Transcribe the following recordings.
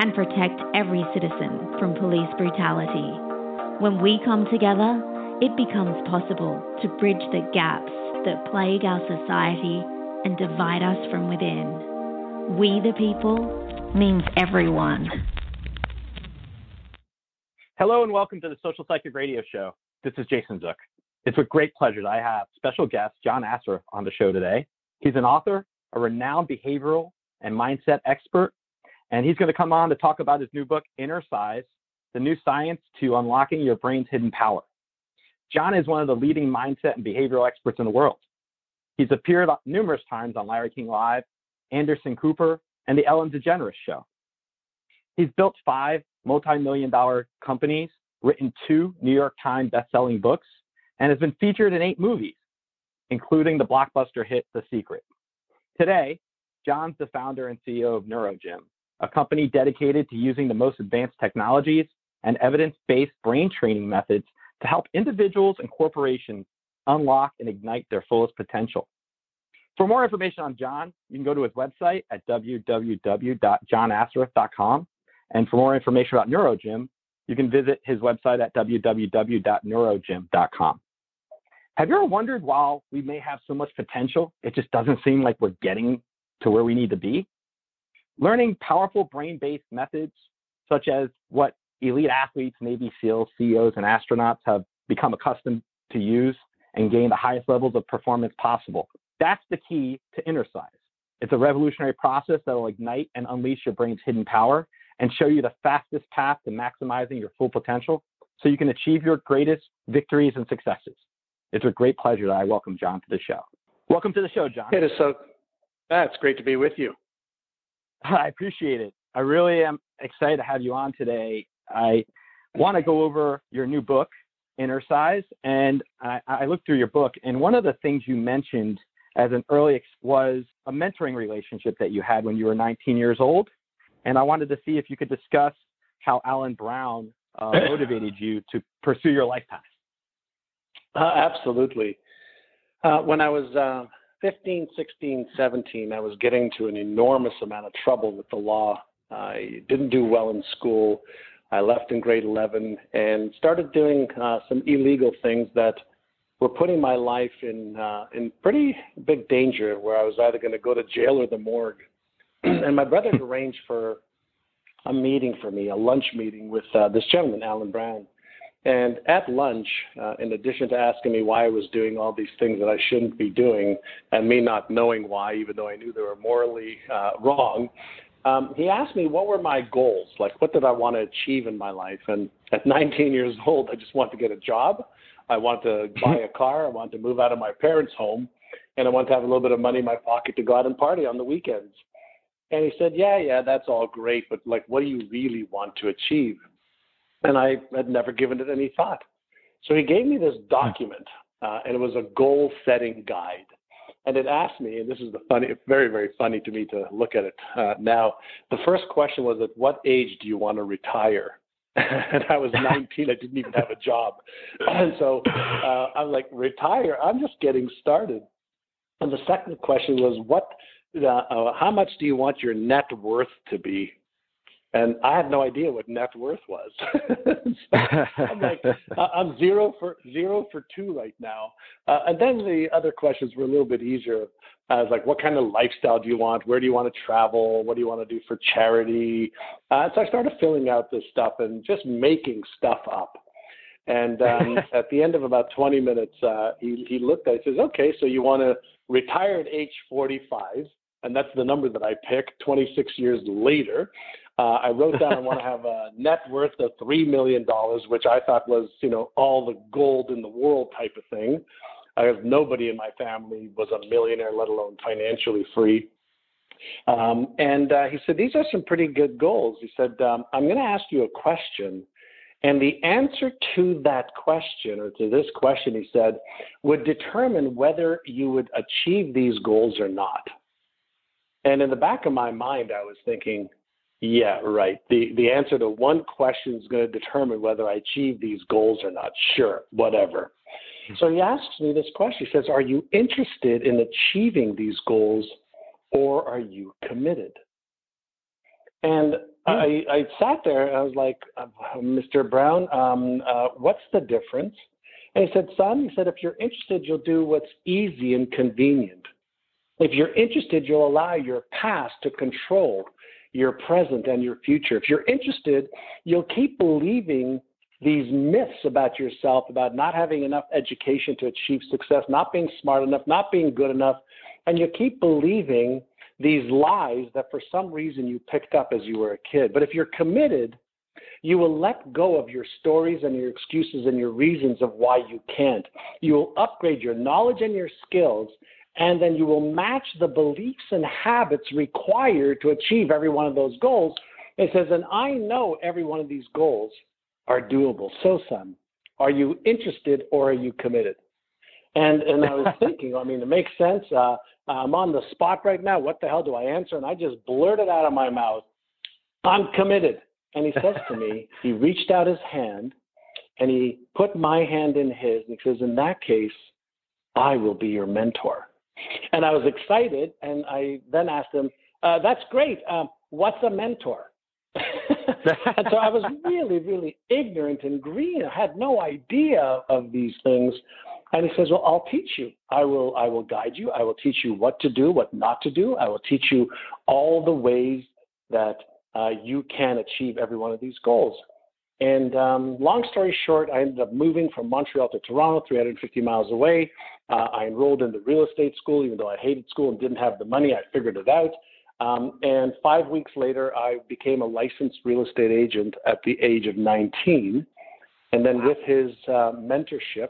and protect every citizen from police brutality. When we come together, it becomes possible to bridge the gaps that plague our society and divide us from within. We the people means everyone. Hello and welcome to the Social Psychic Radio Show. This is Jason Zook. It's with great pleasure that I have special guest John Assaraf on the show today. He's an author, a renowned behavioral and mindset expert, and he's going to come on to talk about his new book, Innercise The New Science to Unlocking Your Brain's Hidden Power. John is one of the leading mindset and behavioral experts in the world. He's appeared numerous times on Larry King Live, Anderson Cooper, and The Ellen DeGeneres Show. He's built five multi-million dollar companies, written two New York Times best-selling books, and has been featured in eight movies, including the blockbuster hit The Secret. Today, John's the founder and CEO of NeuroGym, a company dedicated to using the most advanced technologies and evidence-based brain training methods to help individuals and corporations unlock and ignite their fullest potential. For more information on John, you can go to his website at www.johnassaraf.com and for more information about NeuroGym, you can visit his website at www.neurogym.com. Have you ever wondered while we may have so much potential, it just doesn't seem like we're getting to where we need to be? Learning powerful brain based methods, such as what elite athletes, Navy SEALs, CEOs, and astronauts have become accustomed to use and gain the highest levels of performance possible. That's the key to innercise. It's a revolutionary process that will ignite and unleash your brain's hidden power and show you the fastest path to maximizing your full potential so you can achieve your greatest victories and successes. It's a great pleasure that I welcome John to the show. Welcome to the show, John. It is so. That's great to be with you. I appreciate it. I really am excited to have you on today. I want to go over your new book, Innercise, and I, I looked through your book, and one of the things you mentioned as an early was a mentoring relationship that you had when you were 19 years old and I wanted to see if you could discuss how Alan Brown uh, motivated you to pursue your life path. Uh, absolutely. Uh, when I was uh, 15, 16, 17, I was getting to an enormous amount of trouble with the law. I didn't do well in school. I left in grade 11 and started doing uh, some illegal things that were putting my life in uh, in pretty big danger, where I was either going to go to jail or the morgue. and my brother arranged for a meeting for me, a lunch meeting with uh, this gentleman, Alan Brown. And at lunch, uh, in addition to asking me why I was doing all these things that I shouldn't be doing, and me not knowing why, even though I knew they were morally uh, wrong, um, he asked me what were my goals, like what did I want to achieve in my life. And at 19 years old, I just wanted to get a job. I wanted to buy a car. I wanted to move out of my parents' home, and I wanted to have a little bit of money in my pocket to go out and party on the weekends. And he said, Yeah, yeah, that's all great, but like, what do you really want to achieve? And I had never given it any thought. So he gave me this document, uh, and it was a goal setting guide. and it asked me, and this is the funny, very very funny to me to look at it uh, now. The first question was, at what age do you want to retire? and I was 19. I didn't even have a job, and so uh, I'm like, retire? I'm just getting started. And the second question was, what? Uh, uh, how much do you want your net worth to be? And I had no idea what net worth was. so I'm like, I'm zero for zero for two right now. Uh, and then the other questions were a little bit easier. I was like, what kind of lifestyle do you want? Where do you want to travel? What do you want to do for charity? Uh, so I started filling out this stuff and just making stuff up. And um, at the end of about 20 minutes, uh, he, he looked at it. He says, okay, so you want to retire at age 45 and that's the number that I picked 26 years later. Uh, I wrote down I want to have a net worth of three million dollars, which I thought was you know all the gold in the world type of thing. I have nobody in my family was a millionaire, let alone financially free. Um, and uh, he said, These are some pretty good goals. He said, um, I'm going to ask you a question. And the answer to that question, or to this question, he said, would determine whether you would achieve these goals or not. And in the back of my mind, I was thinking, yeah, right. The the answer to one question is going to determine whether I achieve these goals or not. Sure, whatever. So he asks me this question. He says, Are you interested in achieving these goals or are you committed? And hmm. I, I sat there and I was like, Mr. Brown, um, uh, what's the difference? And he said, Son, he said, if you're interested, you'll do what's easy and convenient. If you're interested, you'll allow your past to control your present and your future. If you're interested, you'll keep believing these myths about yourself, about not having enough education to achieve success, not being smart enough, not being good enough, and you keep believing these lies that for some reason you picked up as you were a kid. But if you're committed, you will let go of your stories and your excuses and your reasons of why you can't. You will upgrade your knowledge and your skills, and then you will match the beliefs and habits required to achieve every one of those goals. It says, and I know every one of these goals are doable. So, son, are you interested or are you committed? And and I was thinking, I mean, it makes sense. Uh, I'm on the spot right now. What the hell do I answer? And I just blurted out of my mouth, I'm committed. And he says to me, he reached out his hand and he put my hand in his and he says, In that case, I will be your mentor. And I was excited, and I then asked him, uh, "That's great. Um, what's a mentor?" and so I was really, really ignorant and green. I had no idea of these things. And he says, "Well, I'll teach you. I will. I will guide you. I will teach you what to do, what not to do. I will teach you all the ways that uh, you can achieve every one of these goals." And um, long story short, I ended up moving from Montreal to Toronto, 350 miles away. Uh, I enrolled in the real estate school, even though I hated school and didn't have the money. I figured it out. Um, and five weeks later, I became a licensed real estate agent at the age of 19. And then with his uh, mentorship,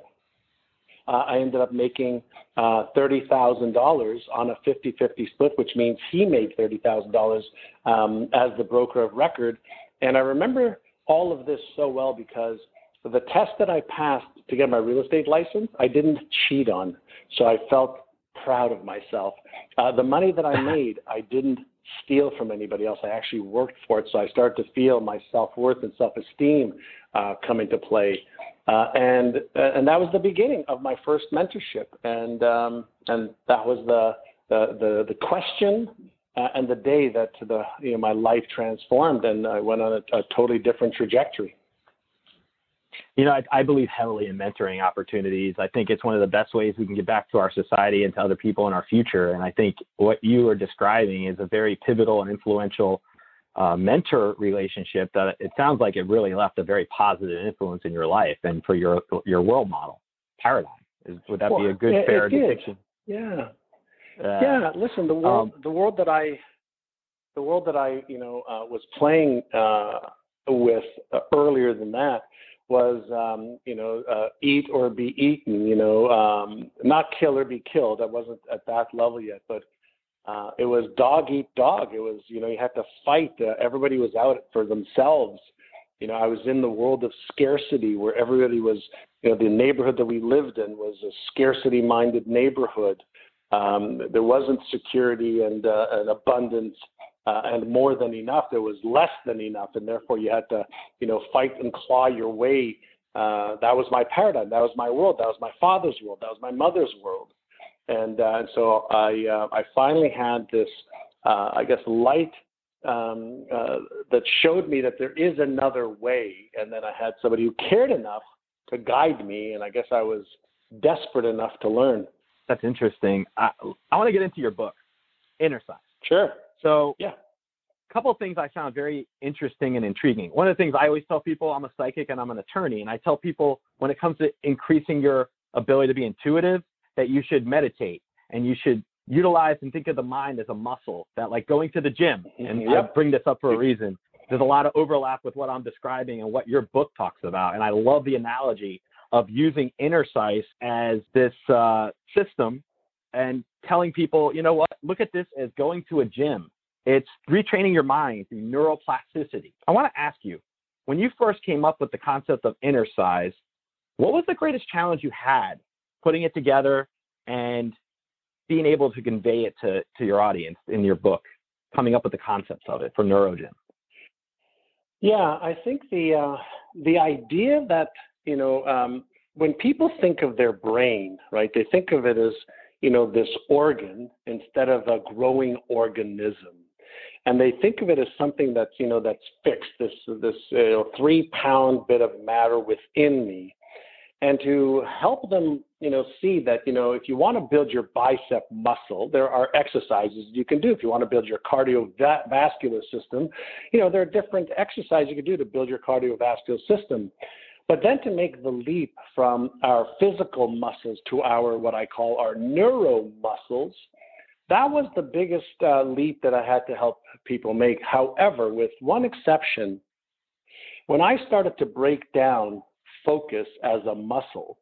uh, I ended up making uh, $30,000 on a 50 50 split, which means he made $30,000 um, as the broker of record. And I remember all of this so well because the test that I passed to get my real estate license, I didn't cheat on. So I felt proud of myself. Uh, the money that I made, I didn't steal from anybody else. I actually worked for it. So I started to feel my self worth and self esteem uh, come into play. Uh, and uh, and that was the beginning of my first mentorship, and um, and that was the the the, the question uh, and the day that the you know my life transformed and I went on a, a totally different trajectory. You know, I, I, believe heavily in mentoring opportunities. I think it's one of the best ways we can get back to our society and to other people in our future. And I think what you are describing is a very pivotal and influential uh, mentor relationship that it sounds like it really left a very positive influence in your life and for your your world model paradigm. Is, would that well, be a good it, fair it depiction? Yeah, uh, yeah, listen, the world, um, the world that I, the world that I, you know, uh, was playing uh, with uh, earlier than that was, um, you know, uh, eat or be eaten. You know, um, not kill or be killed. I wasn't at that level yet, but uh, it was dog eat dog. It was, you know, you had to fight. Uh, everybody was out for themselves. You know, I was in the world of scarcity where everybody was, you know, the neighborhood that we lived in was a scarcity minded neighborhood Um, there wasn't security and, uh, and abundance uh, and more than enough. There was less than enough, and therefore you had to, you know, fight and claw your way. Uh, that was my paradigm. That was my world. That was my father's world. That was my mother's world. And, uh, and so I, uh, I finally had this, uh, I guess, light um, uh, that showed me that there is another way. And then I had somebody who cared enough to guide me, and I guess I was desperate enough to learn. That's interesting. I, I want to get into your book, Innercise. Sure. So, yeah, a couple of things I found very interesting and intriguing. One of the things I always tell people, I'm a psychic and I'm an attorney, and I tell people when it comes to increasing your ability to be intuitive, that you should meditate and you should utilize and think of the mind as a muscle. That like going to the gym, and yep. I bring this up for a reason. There's a lot of overlap with what I'm describing and what your book talks about, and I love the analogy of using innercise as this uh, system and telling people, you know what, look at this as going to a gym. It's retraining your mind through neuroplasticity. I want to ask you, when you first came up with the concept of innercise, what was the greatest challenge you had putting it together and being able to convey it to, to your audience in your book, coming up with the concepts of it for NeuroGym? Yeah, I think the uh, the idea that you know um, when people think of their brain, right, they think of it as you know, this organ instead of a growing organism. And they think of it as something that's, you know, that's fixed, this, this you know, three pound bit of matter within me. And to help them, you know, see that, you know, if you want to build your bicep muscle, there are exercises you can do. If you want to build your cardiovascular system, you know, there are different exercises you can do to build your cardiovascular system. But then to make the leap from our physical muscles to our what I call our neuro muscles, that was the biggest uh, leap that I had to help people make. However, with one exception, when I started to break down focus as a muscle,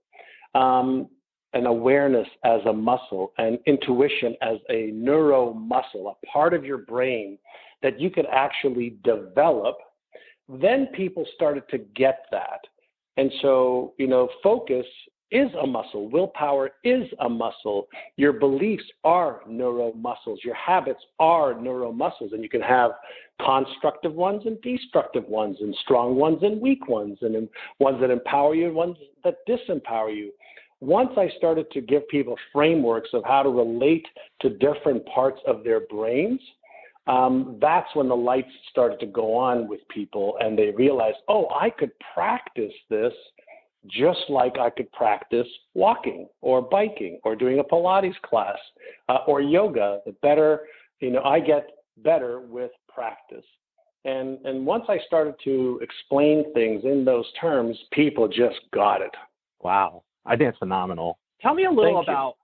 um, and awareness as a muscle, and intuition as a neuro muscle, a part of your brain that you could actually develop, then people started to get that. And so, you know, focus is a muscle. Willpower is a muscle. Your beliefs are neuromuscles. Your habits are neuromuscles. And you can have constructive ones and destructive ones, and strong ones and weak ones, and ones that empower you and ones that disempower you. Once I started to give people frameworks of how to relate to different parts of their brains, um, that's when the lights started to go on with people and they realized, oh, I could practice this just like I could practice walking or biking or doing a Pilates class uh, or yoga. The better, you know, I get better with practice. And, and once I started to explain things in those terms, people just got it. Wow. I think it's phenomenal. Tell me a little Thank about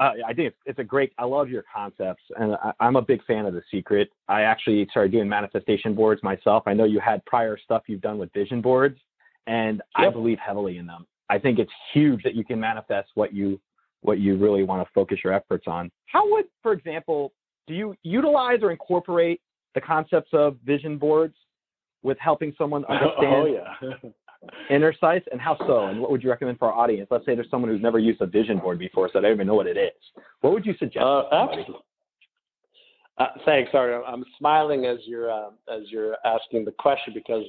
uh, I think it's, it's, a great. I love your concepts, and I, am a big fan of the secret. I actually started doing manifestation boards myself. I know you had prior stuff you've done with vision boards, and yep. I believe heavily in them. I think it's huge that you can manifest what you what you really want to focus your efforts on. How would, for example, do you utilize or incorporate the concepts of vision boards with helping someone understand oh, yeah. innercise and how so and what would you recommend for our audience let's say there's someone who's never used a vision board before so they don't even know what it is what would you suggest uh, absolutely. Uh, thanks sorry i'm smiling as you're uh, as you're asking the question because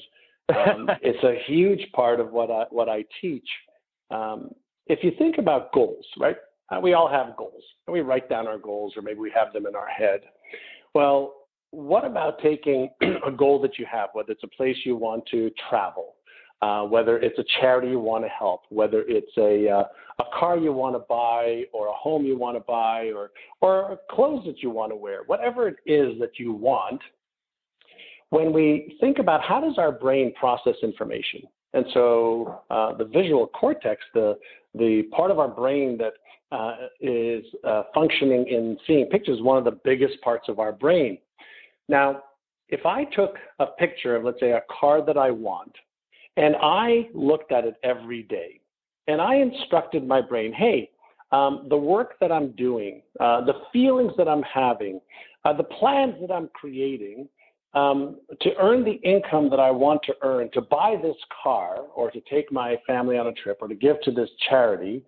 um, it's a huge part of what i what i teach. Um, if you think about goals right? Uh, we all have goals and we write down our goals or maybe we have them in our head. Well what about taking a goal that you have whether it's a place you want to travel uh, whether it's a charity you want to help, whether it's a, uh, a car you want to buy or a home you want to buy or, or clothes that you want to wear, whatever it is that you want, when we think about how does our brain process information, and so uh, the visual cortex, the, the part of our brain that uh, is uh, functioning in seeing pictures, one of the biggest parts of our brain. Now, if I took a picture of, let's say, a car that I want, and I looked at it every day. And I instructed my brain hey, um, the work that I'm doing, uh, the feelings that I'm having, uh, the plans that I'm creating um, to earn the income that I want to earn, to buy this car or to take my family on a trip or to give to this charity,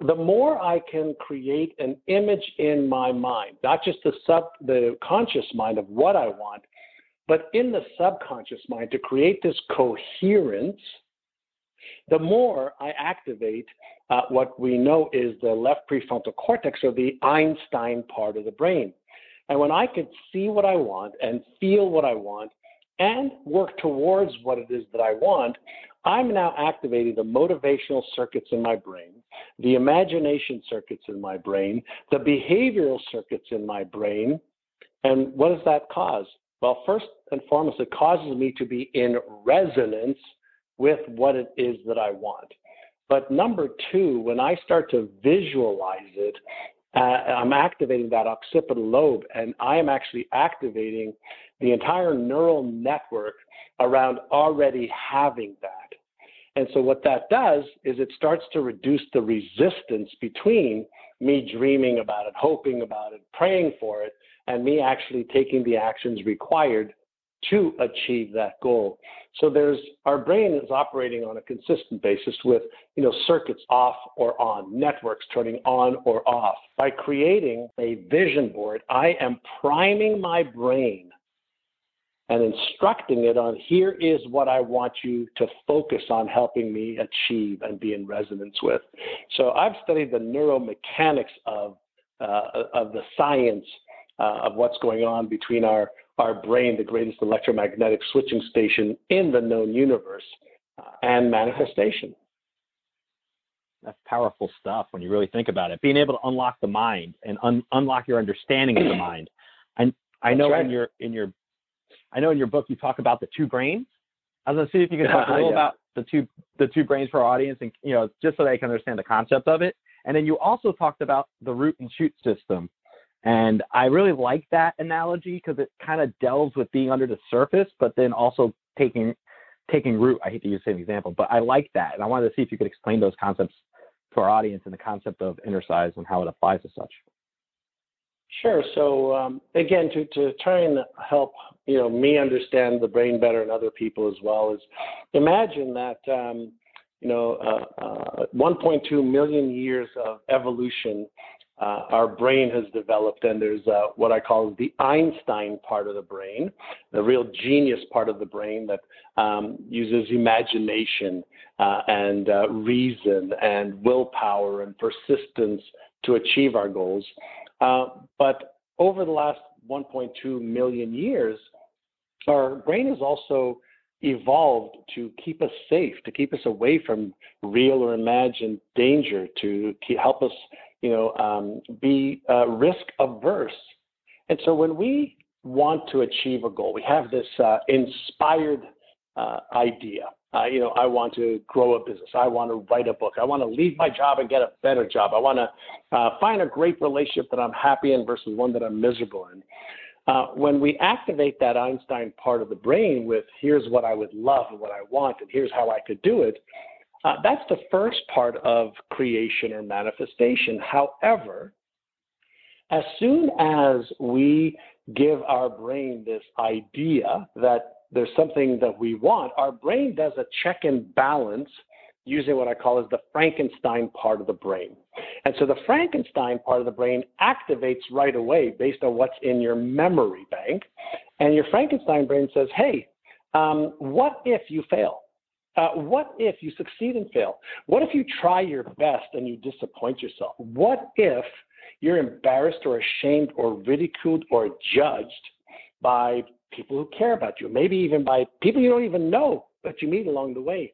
the more I can create an image in my mind, not just the sub the conscious mind of what I want, but in the subconscious mind to create this coherence, the more I activate uh, what we know is the left prefrontal cortex or the Einstein part of the brain. And when I could see what I want and feel what I want and work towards what it is that I want, I'm now activating the motivational circuits in my brain, the imagination circuits in my brain, the behavioral circuits in my brain. And what does that cause? Well, first and foremost, it causes me to be in resonance with what it is that I want. But number two, when I start to visualize it, uh, I'm activating that occipital lobe, and I am actually activating the entire neural network around already having that. And so, what that does is it starts to reduce the resistance between me dreaming about it, hoping about it, praying for it, and me actually taking the actions required to achieve that goal. So there's our brain is operating on a consistent basis with you know circuits off or on, networks turning on or off. By creating a vision board, I am priming my brain and instructing it on here is what I want you to focus on helping me achieve and be in resonance with. So I've studied the neuromechanics of uh, of the science uh, of what's going on between our our brain, the greatest electromagnetic switching station in the known universe, uh, and manifestation. That's powerful stuff when you really think about it. Being able to unlock the mind and un- unlock your understanding of the mind. And I know right. in your in your I know in your book you talk about the two brains. I was going to see if you could talk a little yeah. about the two the two brains for our audience, and you know, just so they can understand the concept of it. And then you also talked about the root and shoot system. And I really like that analogy because it kind of delves with being under the surface, but then also taking taking root. I hate to use the same example, but I like that, and I wanted to see if you could explain those concepts to our audience and the concept of innercise and how it applies to such. Sure. So um, again, to, to try and help you know me understand the brain better and other people as well is imagine that um, you know uh, uh, 1.2 million years of evolution. Uh, our brain has developed, and there's uh, what I call the Einstein part of the brain, the real genius part of the brain that um, uses imagination uh, and uh, reason and willpower and persistence to achieve our goals. Uh, but over the last 1.2 million years, our brain has also evolved to keep us safe, to keep us away from real or imagined danger, to keep, help us, you know, um, be uh, risk averse. And so when we want to achieve a goal, we have this uh, inspired uh, idea uh, you know, I want to grow a business. I want to write a book. I want to leave my job and get a better job. I want to uh, find a great relationship that I'm happy in versus one that I'm miserable in. Uh, when we activate that Einstein part of the brain with here's what I would love and what I want and here's how I could do it, uh, that's the first part of creation or manifestation. However, as soon as we give our brain this idea that there's something that we want, our brain does a check and balance using what I call as the Frankenstein part of the brain. And so the Frankenstein part of the brain activates right away based on what's in your memory bank. And your Frankenstein brain says, hey, um, what if you fail? Uh, what if you succeed and fail? What if you try your best and you disappoint yourself? What if you're embarrassed or ashamed or ridiculed or judged by people who care about you, maybe even by people you don't even know, but you meet along the way.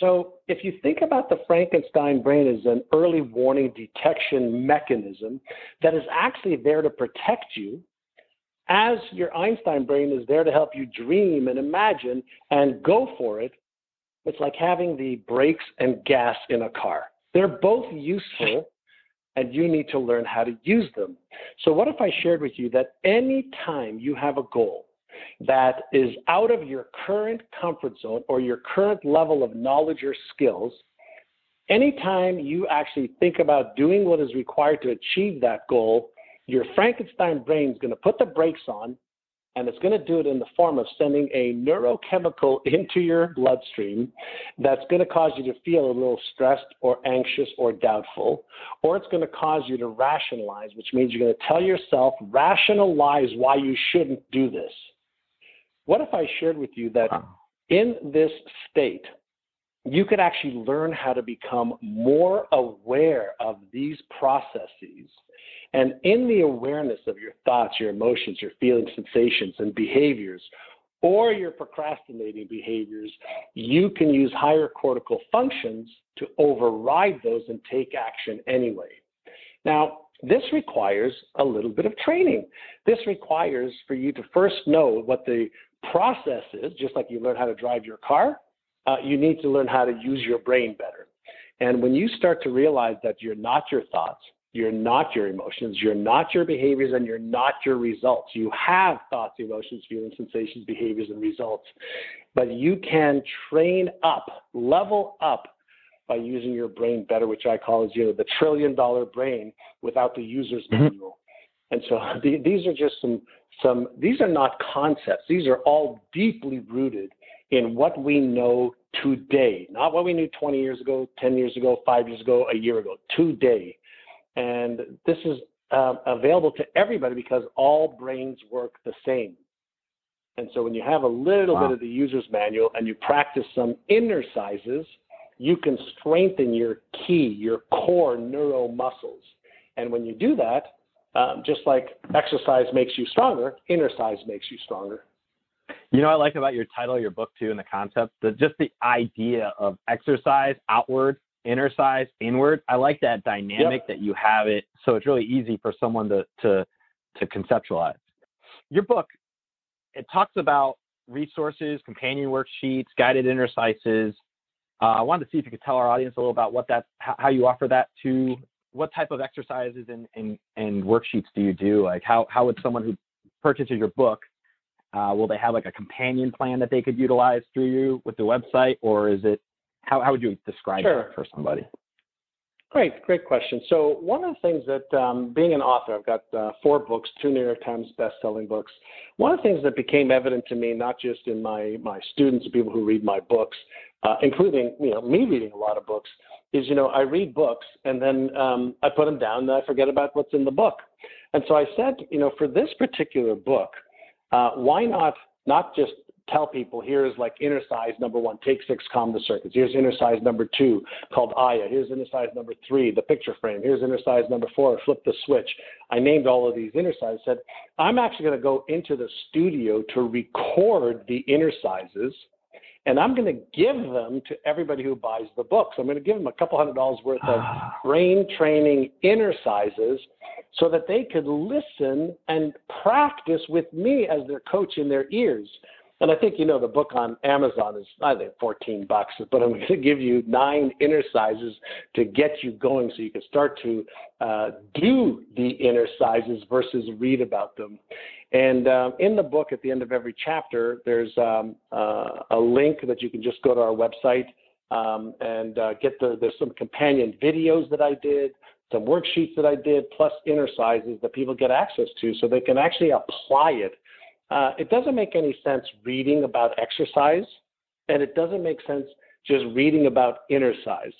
So, if you think about the Frankenstein brain as an early warning detection mechanism that is actually there to protect you, as your Einstein brain is there to help you dream and imagine and go for it, it's like having the brakes and gas in a car. They're both useful, and you need to learn how to use them. So, what if I shared with you that any time you have a goal, that is out of your current comfort zone or your current level of knowledge or skills, anytime you actually think about doing what is required to achieve that goal, your Frankenstein brain is going to put the brakes on and it's going to do it in the form of sending a neurochemical into your bloodstream that's going to cause you to feel a little stressed or anxious or doubtful, or it's going to cause you to rationalize, which means you're going to tell yourself, rationalize why you shouldn't do this. What if I shared with you that in this state, you could actually learn how to become more aware of these processes and in the awareness of your thoughts, your emotions, your feelings, sensations, and behaviors, or your procrastinating behaviors, you can use higher cortical functions to override those and take action anyway. Now, this requires a little bit of training. This requires for you to first know what the process is, just like you learn how to drive your car. Uh, you need to learn how to use your brain better. And when you start to realize that you're not your thoughts, you're not your emotions, you're not your behaviors, and you're not your results. You have thoughts, emotions, feelings, sensations, behaviors, and results. But you can train up, level up by using your brain better, which I call as you know the trillion dollar brain without the user's mm-hmm. manual. And so the, these are just some some these are not concepts. These are all deeply rooted in what we know today, not what we knew 20 years ago, 10 years ago, 5 years ago, a year ago, today. And this is um, available to everybody because all brains work the same. And so when you have a little wow. bit of the user's manual and you practice some inner sizes, you can strengthen your key, your core neuro muscles. And when you do that, um, just like exercise makes you stronger, innercise makes you stronger. You know, I like about your title, your book too, and the concept that just the idea of exercise outward innercise inward. I like that dynamic yep. that you have it, so it's really easy for someone to to to conceptualize. Your book it talks about resources, companion worksheets, guided exercises. Uh, I wanted to see if you could tell our audience a little about what that, how you offer that to, what type of exercises and, and, and worksheets do you do? Like how, how would someone who purchases your book, uh, will they have like a companion plan that they could utilize through you with the website, or is it how, how would you describe sure. that for somebody? Great, great question. So one of the things that, um, being an author, I've got uh, four books, two New York Times best-selling books. One of the things that became evident to me, not just in my my students and people who read my books, uh, including you know me reading a lot of books, is you know I read books and then um, I put them down and I forget about what's in the book. And so I said, you know, for this particular book, uh, why not not just tell people here's like innercise number one, take six, calm the circuits. Here's innercise number two called Aya. Here's innercise number three, the picture frame. Here's innercise number four, flip the switch. I named all of these innercises. Said I'm actually going to go into the studio to record the inner sizes. And I'm going to give them to everybody who buys the book. So I'm going to give them a couple hundred dollars worth of brain training innercises so that they could listen and practice with me as their coach in their ears. And I think you know the book on Amazon is I think 14 bucks, but I'm going to give you nine inner sizes to get you going, so you can start to uh, do the inner sizes versus read about them. And um, in the book, at the end of every chapter, there's um, uh, a link that you can just go to our website um, and uh, get the. There's some companion videos that I did, some worksheets that I did, plus innercises that people get access to, so they can actually apply it uh, it doesn't make any sense reading about exercise, and it doesn't make sense just reading about inner size.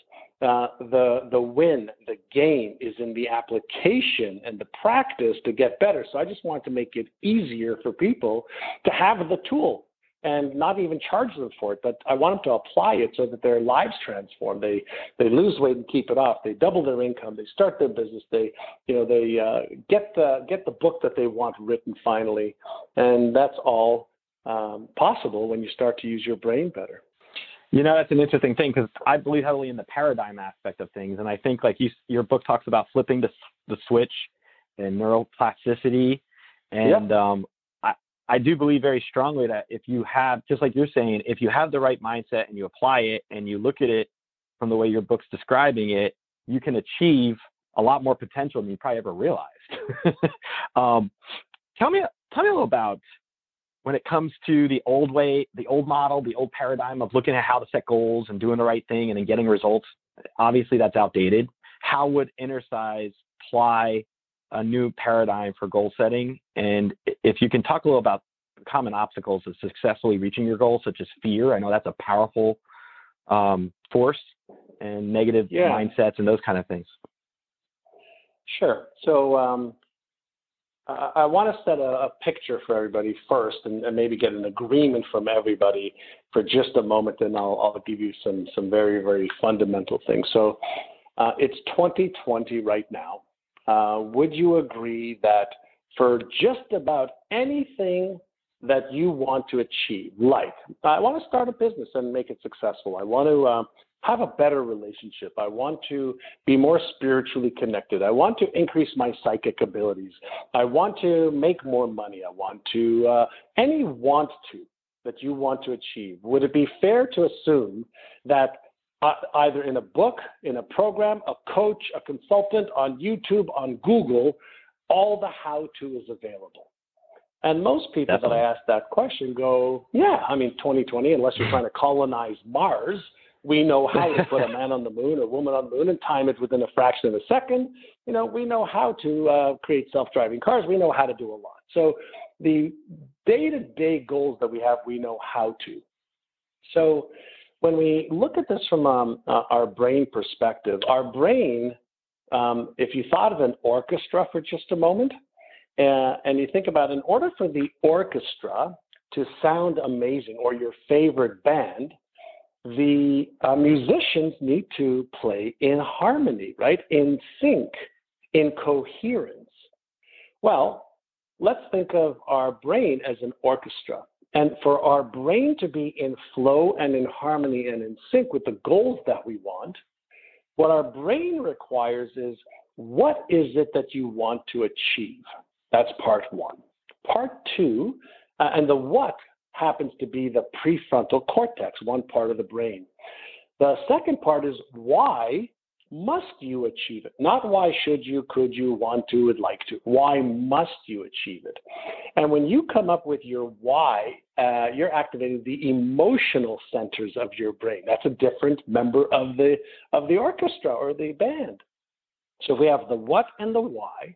Uh, the the win, the game is in the application and the practice to get better. So I just want to make it easier for people to have the tool and not even charge them for it, but I want them to apply it so that their lives transform. They they lose weight and keep it off. They double their income. They start their business. They you know they uh, get the get the book that they want written finally, and that's all um, possible when you start to use your brain better. You know, that's an interesting thing because I believe heavily in the paradigm aspect of things, and I think like you, your book talks about flipping the the switch and neuroplasticity, and yep. um, I do believe very strongly that if you have, just like you're saying, if you have the right mindset and you apply it and you look at it from the way your book's describing it, you can achieve a lot more potential than you probably ever realized. um, tell me, tell me a little about when it comes to the old way, the old model, the old paradigm of looking at how to set goals and doing the right thing and then getting results. Obviously, that's outdated. How would innercise apply a new paradigm for goal setting. And if you can talk a little about common obstacles of successfully reaching your goals, such as fear. I know that's a powerful um, force and negative yeah. mindsets and those kind of things. Sure. So um, I want to set a, a, picture for everybody first, and, and, maybe get an agreement from everybody for just a moment, and I'll, I'll give you some some very very fundamental things. So uh, it's 2020 right now. Uh, would you agree that for just about anything that you want to achieve, like I want to start a business and make it successful, I want to uh, have a better relationship. I want to be more spiritually connected. I want to increase my psychic abilities. I want to make more money. I want to, uh, any want to that you want to achieve. Would it be fair to assume that uh, either in a book, in a program, a coach, a consultant, on YouTube, on Google, all the how to is available? And most people Definitely. that I ask that question go, yeah, I mean, 2020, unless you're trying to colonize Mars, we know how to put a man on the moon a woman on the moon and time it within a fraction of a second. You know, we know how to uh, create self-driving cars. We know how to do a lot. So the day-to-day goals that we have, we know how to. So when we look at this from um, uh, our brain perspective, our brain, um, if you thought of an orchestra for just a moment, uh, and you think about in order for the orchestra to sound amazing or your favorite band, the uh, musicians need to play in harmony, right? In sync, in coherence. Well, let's think of our brain as an orchestra. And for our brain to be in flow and in harmony and in sync with the goals that we want, what our brain requires is what is it that you want to achieve? That's part one. Part two, uh, and the what happens to be the prefrontal cortex, one part of the brain. The second part is why must you achieve it? Not why should you, could you, want to, would like to. Why must you achieve it? And when you come up with your why, uh, you're activating the emotional centers of your brain. That's a different member of the of the orchestra or the band. So we have the what and the why,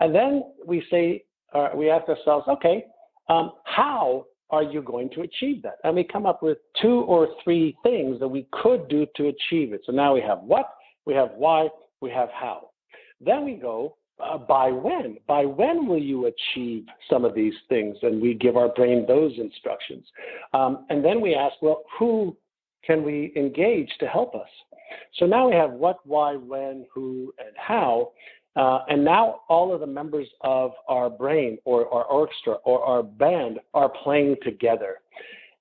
and then we say uh, we ask ourselves, okay, um, how are you going to achieve that? And we come up with two or three things that we could do to achieve it. So now we have what, we have why, we have how. Then we go uh, by when. By when will you achieve some of these things? And we give our brain those instructions. Um, and then we ask, well, who can we engage to help us? So now we have what, why, when, who, and how. Uh, and now all of the members of our brain or our orchestra or our band are playing together.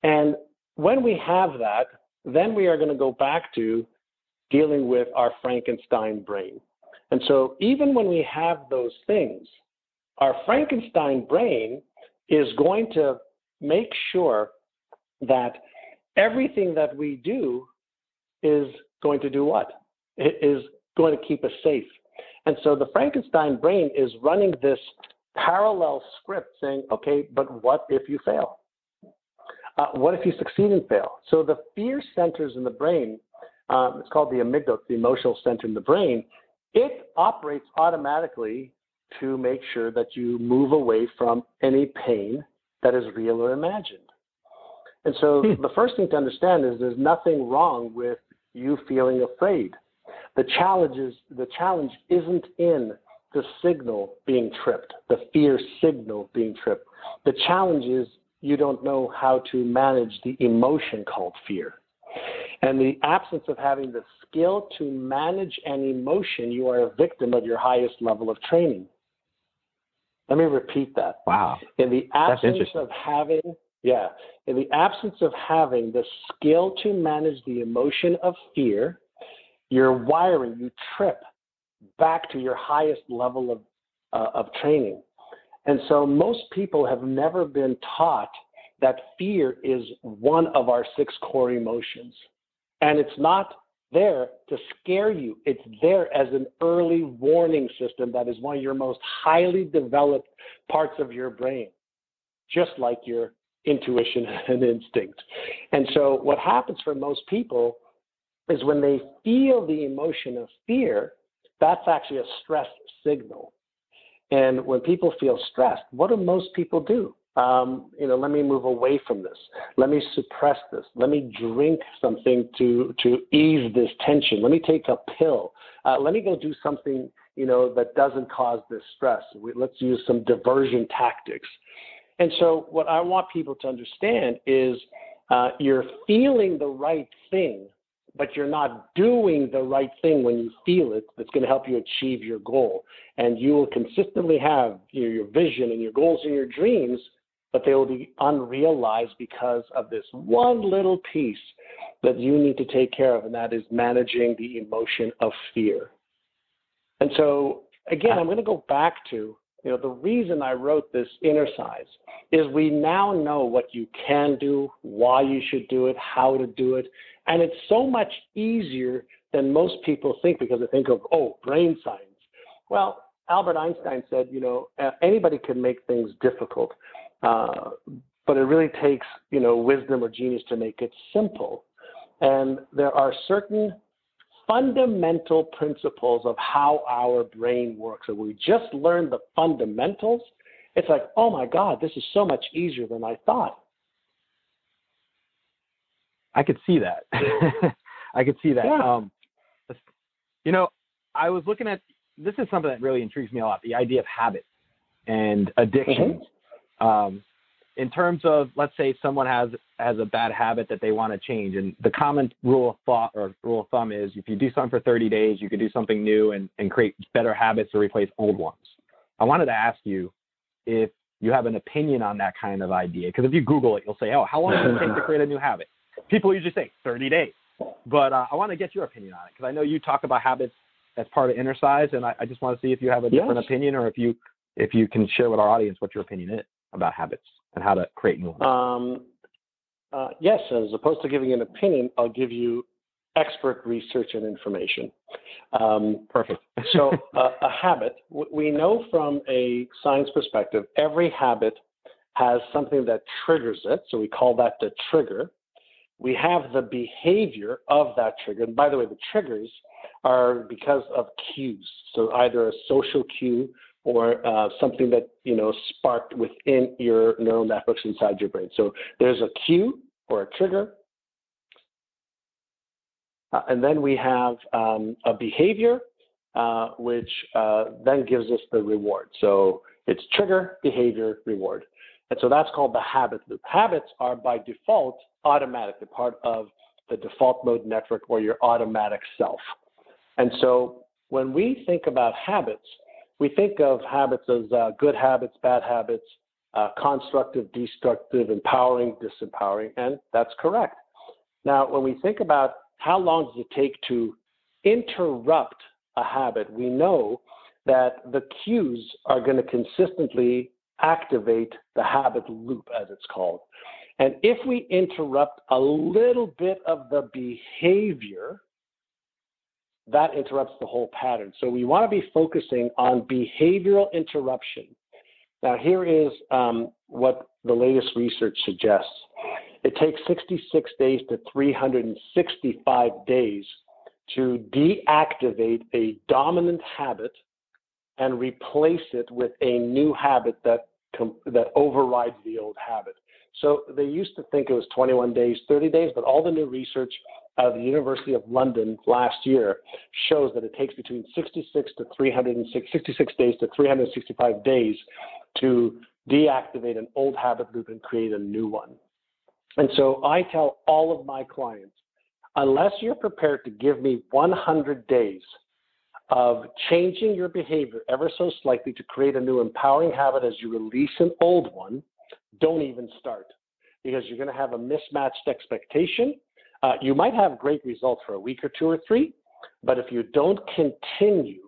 And when we have that, then we are going to go back to dealing with our Frankenstein brain. And so even when we have those things, our Frankenstein brain is going to make sure that everything that we do is going to do what? It is going to keep us safe. And so the Frankenstein brain is running this parallel script saying, okay, but what if you fail? Uh, what if you succeed and fail? So the fear centers in the brain, um, it's called the amygdala, the emotional center in the brain, it operates automatically to make sure that you move away from any pain that is real or imagined. And so hmm. the first thing to understand is there's nothing wrong with you feeling afraid. The challenge is the challenge isn't in the signal being tripped, the fear signal being tripped. The challenge is you don't know how to manage the emotion called fear. And the absence of having the skill to manage an emotion, you are a victim of your highest level of training. Let me repeat that. Wow. In the absence of having, yeah, in the absence of having the skill to manage the emotion of fear, your wiring, you trip back to your highest level of, uh, of training. And so most people have never been taught that fear is one of our six core emotions. And it's not there to scare you, it's there as an early warning system that is one of your most highly developed parts of your brain, just like your intuition and instinct. And so what happens for most people is when they feel the emotion of fear, that's actually a stress signal. And when people feel stressed, what do most people do? Um, you know, let me move away from this. Let me suppress this. Let me drink something to to ease this tension. Let me take a pill. Uh, let me go do something, you know, that doesn't cause this stress. We, let's use some diversion tactics. And so, what I want people to understand is uh, you're feeling the right thing, but you're not doing the right thing when you feel it that's going to help you achieve your goal. And you will consistently have your, your vision and your goals and your dreams but they will be unrealized because of this one little piece that you need to take care of, and that is managing the emotion of fear. And so, again, uh. I'm going to go back to you know the reason I wrote this Innercise is we now know what you can do, why you should do it, how to do it, and it's so much easier than most people think because they think of oh brain science. Well, Albert Einstein said, you know, anybody can make things difficult. Uh, but it really takes, you know, wisdom or genius to make it simple. And there are certain fundamental principles of how our brain works. And we just learn the fundamentals. It's like, oh my God, this is so much easier than I thought. I could see that. I could see that. Yeah. Um, you know, I was looking at this is something that really intrigues me a lot: the idea of habit and addiction. Mm-hmm um, in terms of let's say someone has has a bad habit that they want to change and the common rule of thought or rule of thumb is if you do something for 30 days you can do something new and, and create better habits to replace old ones. I wanted to ask you if you have an opinion on that kind of idea because if you google it you'll say oh how long does it take to create a new habit? People usually say 30 days. But uh, i want to get your opinion on it because i know you talk about habits as part of Innercise and i, I just want to see if you have a different yes. opinion or if you if you can share with our audience what your opinion is about habits and how to create new ones? Um, uh, yes, as opposed to giving an opinion, I'll give you expert research and information. Um, Perfect. so, uh, a habit, we know from a science perspective, every habit has something that triggers it. So, we call that the trigger. We have the behavior of that trigger. And by the way, the triggers are because of cues. So, either a social cue or uh, something that you know sparked within your neural networks inside your brain. So there's a cue or a trigger, uh, and then we have um, a behavior, uh, which uh, then gives us the reward. So it's trigger, behavior, reward, and so that's called the habit loop. Habits are by default automatic; they're part of the default mode network or your automatic self. And so when we think about habits, we think of habits as uh, good habits, bad habits, uh, constructive, destructive, empowering, disempowering, and that's correct. Now, when we think about how long does it take to interrupt a habit, we know that the cues are going to consistently activate the habit loop, as it's called. And if we interrupt a little bit of the behavior, that interrupts the whole pattern. So we want to be focusing on behavioral interruption. Now, here is um, what the latest research suggests it takes 66 days to 365 days to deactivate a dominant habit and replace it with a new habit that, that overrides the old habit. So they used to think it was 21 days, 30 days, but all the new research of the University of London last year shows that it takes between 66 to 366 days to 365 days to deactivate an old habit loop and create a new one. And so I tell all of my clients, unless you're prepared to give me 100 days of changing your behavior ever so slightly to create a new empowering habit as you release an old one, don't even start because you're going to have a mismatched expectation uh, you might have great results for a week or two or three, but if you don't continue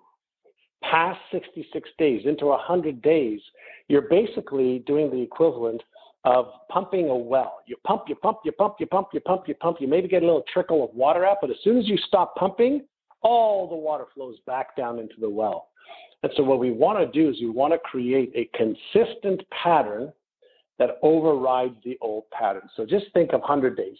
past 66 days into 100 days, you're basically doing the equivalent of pumping a well. You pump, you pump, you pump, you pump, you pump, you pump. You maybe get a little trickle of water out, but as soon as you stop pumping, all the water flows back down into the well. And so, what we want to do is we want to create a consistent pattern that overrides the old pattern. So, just think of 100 days.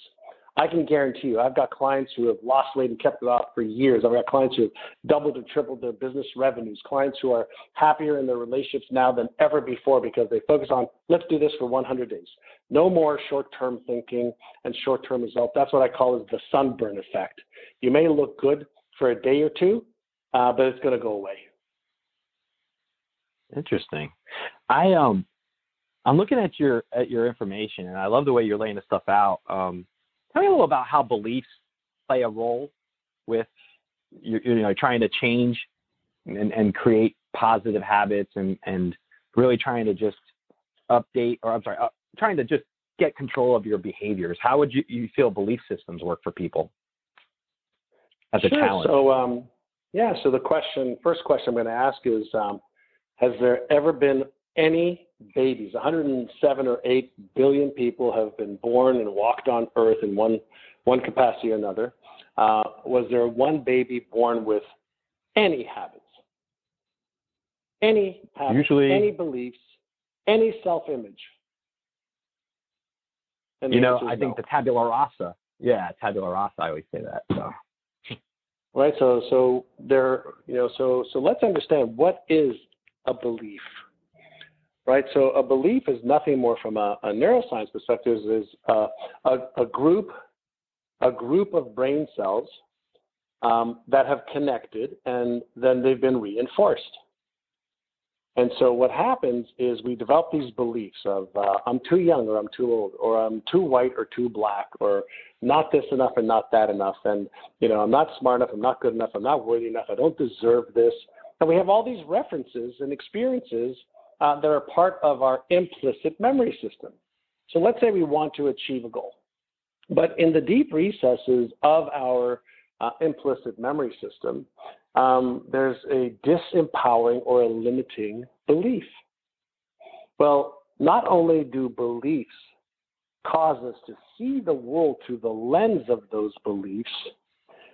I can guarantee you, I've got clients who have lost weight and kept it off for years. I've got clients who have doubled or tripled their business revenues, clients who are happier in their relationships now than ever before because they focus on, let's do this for 100 days. No more short term thinking and short term results. That's what I call is the sunburn effect. You may look good for a day or two, uh, but it's going to go away. Interesting. I um I'm looking at your at your information, and I love the way you're laying this stuff out. Um, tell me a little about how beliefs play a role with you, you know trying to change and, and create positive habits and and really trying to just update or I'm sorry, uh, trying to just get control of your behaviors. How would you, you feel belief systems work for people as sure. a challenge? So um, yeah, so the question, first question I'm going to ask is, um, has there ever been any babies? 107 or 8 billion people have been born and walked on Earth in one one capacity or another. Uh, was there one baby born with any habits, any habits, Usually, any beliefs, any self-image? And you know, I think no. the tabula rasa. Yeah, tabula rasa. I always say that. So. right so so there you know so so let's understand what is a belief right? So a belief is nothing more from a, a neuroscience perspective is uh, a, a group a group of brain cells um, that have connected and then they've been reinforced. And so what happens is we develop these beliefs of uh, I'm too young or I'm too old or I'm too white or too black or not this enough and not that enough. And you know I'm not smart enough I'm not good enough I'm not worthy enough I don't deserve this. And we have all these references and experiences uh, that are part of our implicit memory system. So let's say we want to achieve a goal, but in the deep recesses of our uh, implicit memory system, um, there's a disempowering or a limiting belief. Well, not only do beliefs cause us to see the world through the lens of those beliefs,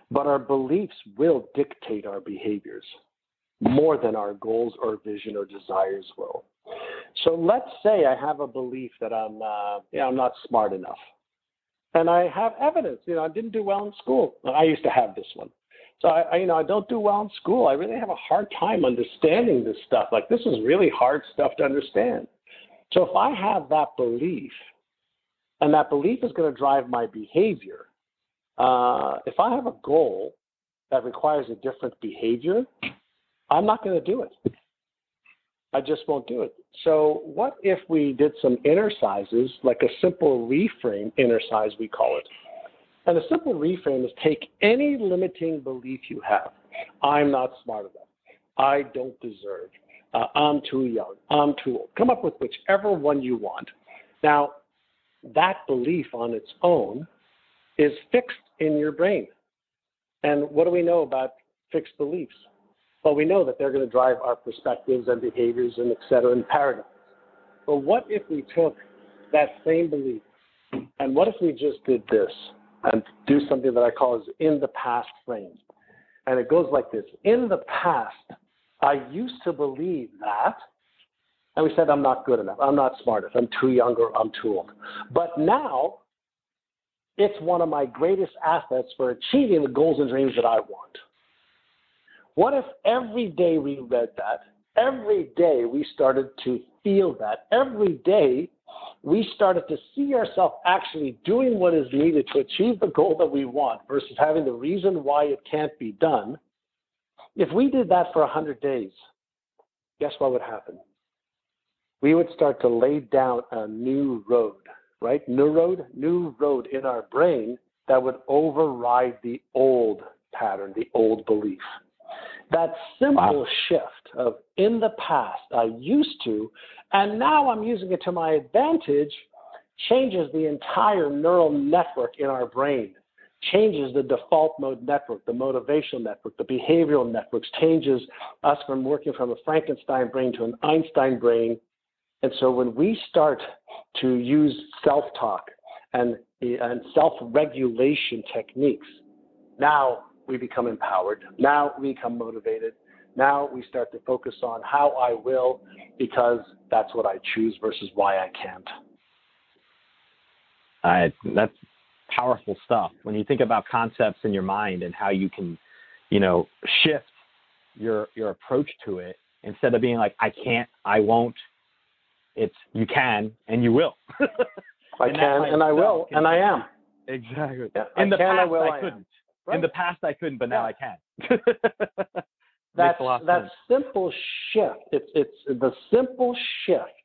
but our beliefs will dictate our behaviors more than our goals or vision or desires will. So let's say I have a belief that I'm, uh, you know, I'm not smart enough, and I have evidence. You know, I didn't do well in school. I used to have this one. So I, I, you know, I don't do well in school. I really have a hard time understanding this stuff. Like this is really hard stuff to understand. So if I have that belief, and that belief is going to drive my behavior, uh, if I have a goal that requires a different behavior, I'm not going to do it. I just won't do it. So, what if we did some innercises, like a simple reframe inner size, we call it? And a simple reframe is take any limiting belief you have. I'm not smart enough. I don't deserve. Uh, I'm too young. I'm too old. Come up with whichever one you want. Now, that belief on its own is fixed in your brain. And what do we know about fixed beliefs? Well, we know that they're going to drive our perspectives and behaviors and et cetera and paradigms. But what if we took that same belief and what if we just did this and do something that I call is in the past frame? And it goes like this In the past, I used to believe that, and we said, I'm not good enough, I'm not smart enough, I'm too young or I'm too old. But now, it's one of my greatest assets for achieving the goals and dreams that I want. What if every day we read that, every day we started to feel that, every day we started to see ourselves actually doing what is needed to achieve the goal that we want versus having the reason why it can't be done? If we did that for 100 days, guess what would happen? We would start to lay down a new road, right? New road, new road in our brain that would override the old pattern, the old belief. That simple Wow. shift of in the past, I used to, and now I'm using it to my advantage, changes the entire neural network in our brain, changes the default mode network, the motivational network, the behavioral networks, changes us from working from a Frankenstein brain to an Einstein brain. And so when we start to use self talk and, and self regulation techniques, now we become empowered. Now we become motivated. Now we start to focus on how I will because that's what I choose versus why I can't. I that's powerful stuff when you think about concepts in your mind and how you can, you know, shift your your approach to it instead of being like I can't, I won't. It's you can and you will. I And can and I will and I am. Exactly. Yeah, In I the can, I past, will, I, I couldn't. Right. In the past, I couldn't, but now I can. That's a that sense. simple shift. It's it's the simple shift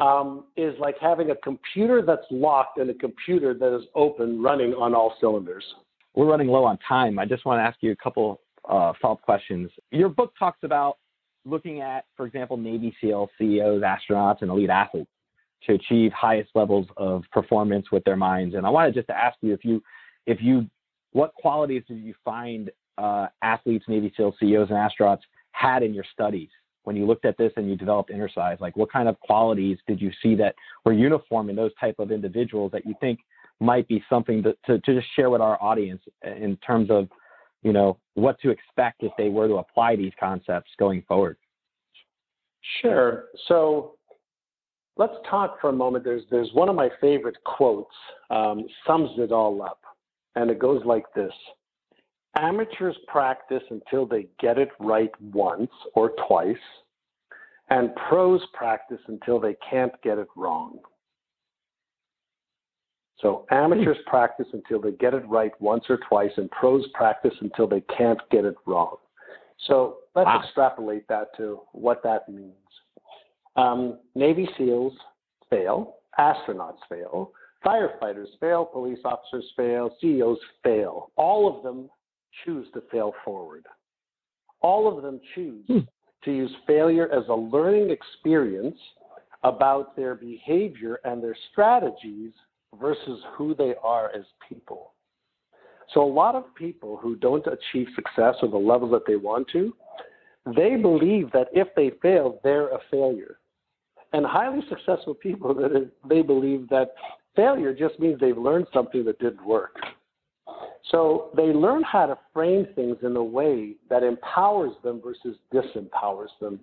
um, is like having a computer that's locked and a computer that is open, running on all cylinders. We're running low on time. I just want to ask you a couple uh, follow-up questions. Your book talks about looking at, for example, Navy SEAL CEOs, astronauts, and elite athletes to achieve highest levels of performance with their minds. And I wanted just to ask you if you, if you, what qualities did you find uh, athletes, Navy SEAL CEOs, and astronauts had in your studies when you looked at this and you developed Innercise? Like, what kind of qualities did you see that were uniform in those type of individuals that you think might be something to, to, to just share with our audience in terms of, you know, what to expect if they were to apply these concepts going forward? Sure. So let's talk for a moment. There's there's one of my favorite quotes um, sums it all up, and it goes like this: Amateurs practice until they get it right once or twice, and pros practice until they can't get it wrong. So amateurs practice until they get it right once or twice, and pros practice until they can't get it wrong. So let's Wow. extrapolate that to what that means. Um, Navy SEALs fail, astronauts fail, firefighters fail, police officers fail, CEOs fail. All of them choose to fail forward. All of them choose Hmm. to use failure as a learning experience about their behavior and their strategies versus who they are as people. So, a lot of people who don't achieve success or the levels that they want to, they believe that if they fail, they're a failure. And highly successful people, that they believe that failure just means they've learned something that didn't work. So they learn how to frame things in a way that empowers them versus disempowers them.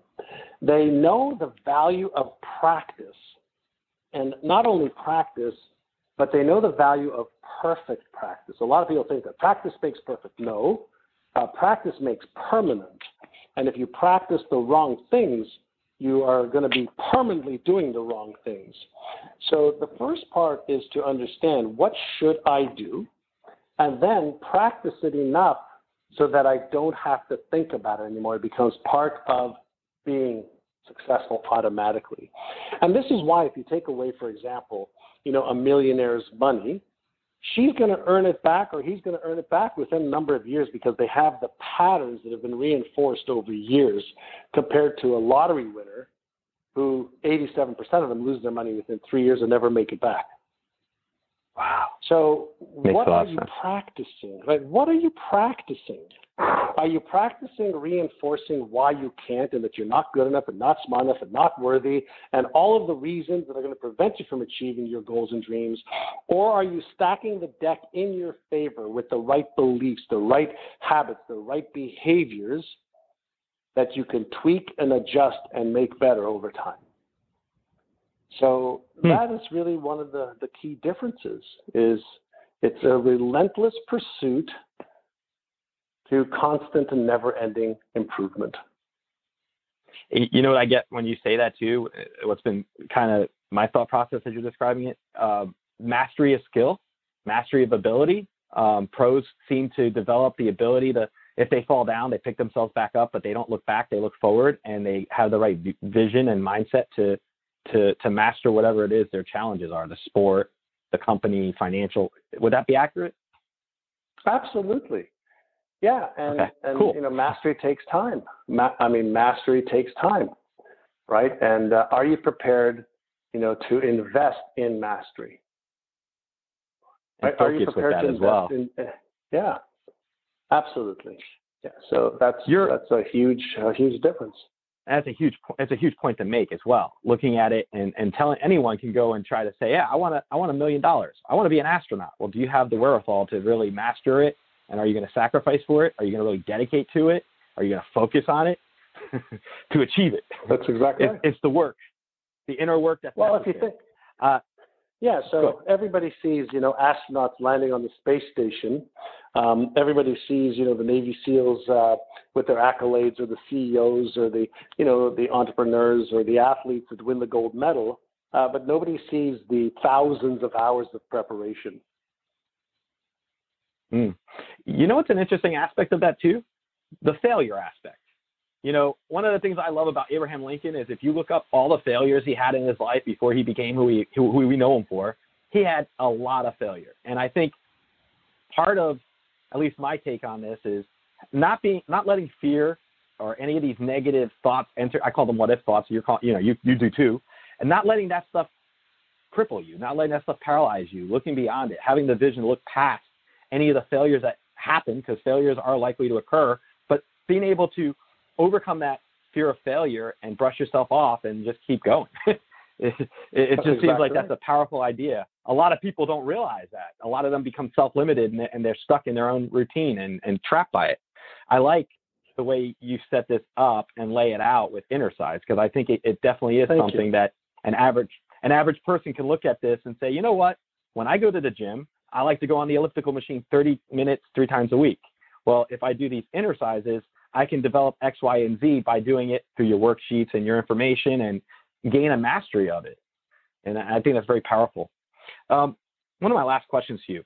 They know the value of practice, and not only practice, but they know the value of perfect practice. A lot of people think that practice makes perfect. No, uh, practice makes permanent. And if you practice the wrong things, you are going to be permanently doing the wrong things. So the first part is to understand what should I do, and then practice it enough so that I don't have to think about it anymore. It becomes part of being successful automatically. And this is why if you take away, for example, you know, a millionaire's money, she's going to earn it back or he's going to earn it back within a number of years because they have the patterns that have been reinforced over years compared to a lottery winner who 87% of them lose their money within three years and never make it back. Wow. So, Makes what are you sense. practicing? Like, what are you practicing? Are you practicing reinforcing why you can't and that you're not good enough and not smart enough and not worthy and all of the reasons that are going to prevent you from achieving your goals and dreams? Or are you stacking the deck in your favor with the right beliefs, the right habits, the right behaviors that you can tweak and adjust and make better over time? So Hmm. that is really one of the, the key differences is it's a relentless pursuit to constant and never ending improvement. You know what I get when you say that too? Uh, What's been kind of my thought process as you're describing it? Uh, mastery of skill, mastery of ability. Um, pros seem to develop the ability to, if they fall down, they pick themselves back up, but they don't look back. They look forward, and they have the right vi- vision and mindset to to to master whatever it is their challenges are. The sport, the company, financial. Would that be accurate? Absolutely. Yeah, and Okay, and cool. you know, mastery takes time. Ma- I mean, mastery takes time, right? And uh, are you prepared, you know, to invest in mastery? Right? Are you prepared that to as invest well. in? uh, yeah, absolutely. Yeah, so that's You're- that's a huge a huge difference. That's a huge it's a huge point to make as well. Looking at it and, and telling anyone can go and try to say, yeah, I want to I want a million dollars. I want to be an astronaut. Well, do you have the wherewithal to really master it? And are you going to sacrifice for it? Are you going to really dedicate to it? Are you going to focus on it to achieve it? That's exactly It's, right. it's the work, the inner work that's Well, if you think Uh, Yeah, so everybody sees, you know, astronauts landing on the space station. Um, everybody sees, you know, the Navy SEALs uh, with their accolades, or the CEOs, or the, you know, the entrepreneurs, or the athletes that win the gold medal. Uh, but nobody sees the thousands of hours of preparation. Mm. You know what's an interesting aspect of that too? The failure aspect. You know, one of the things I love about Abraham Lincoln is if you look up all the failures he had in his life before he became who, he, who, who we know him for, he had a lot of failure. And I think part of, at least my take on this is not being, not letting fear or any of these negative thoughts enter. I call them what if thoughts. You're call, you know, you, you do too, and not letting that stuff cripple you, not letting that stuff paralyze you, looking beyond it, having the vision to look past any of the failures that happen because failures are likely to occur, but being able to overcome that fear of failure and brush yourself off and just keep going. it, it, just exactly seems like right. that's a powerful idea. A lot of people don't realize that. A lot of them become self-limited and, and they're stuck in their own routine and, and trapped by it. I like the way you set this up and lay it out with Innercise because I think it, it definitely is Thank something you. that an average an average person can look at this and say, you know what? When I go to the gym, I like to go on the elliptical machine 30 minutes three times a week. Well, if I do these Innercise, I can develop X, Y, and Z by doing it through your worksheets and your information and gain a mastery of it. And I think that's very powerful. Um, one of my last questions to you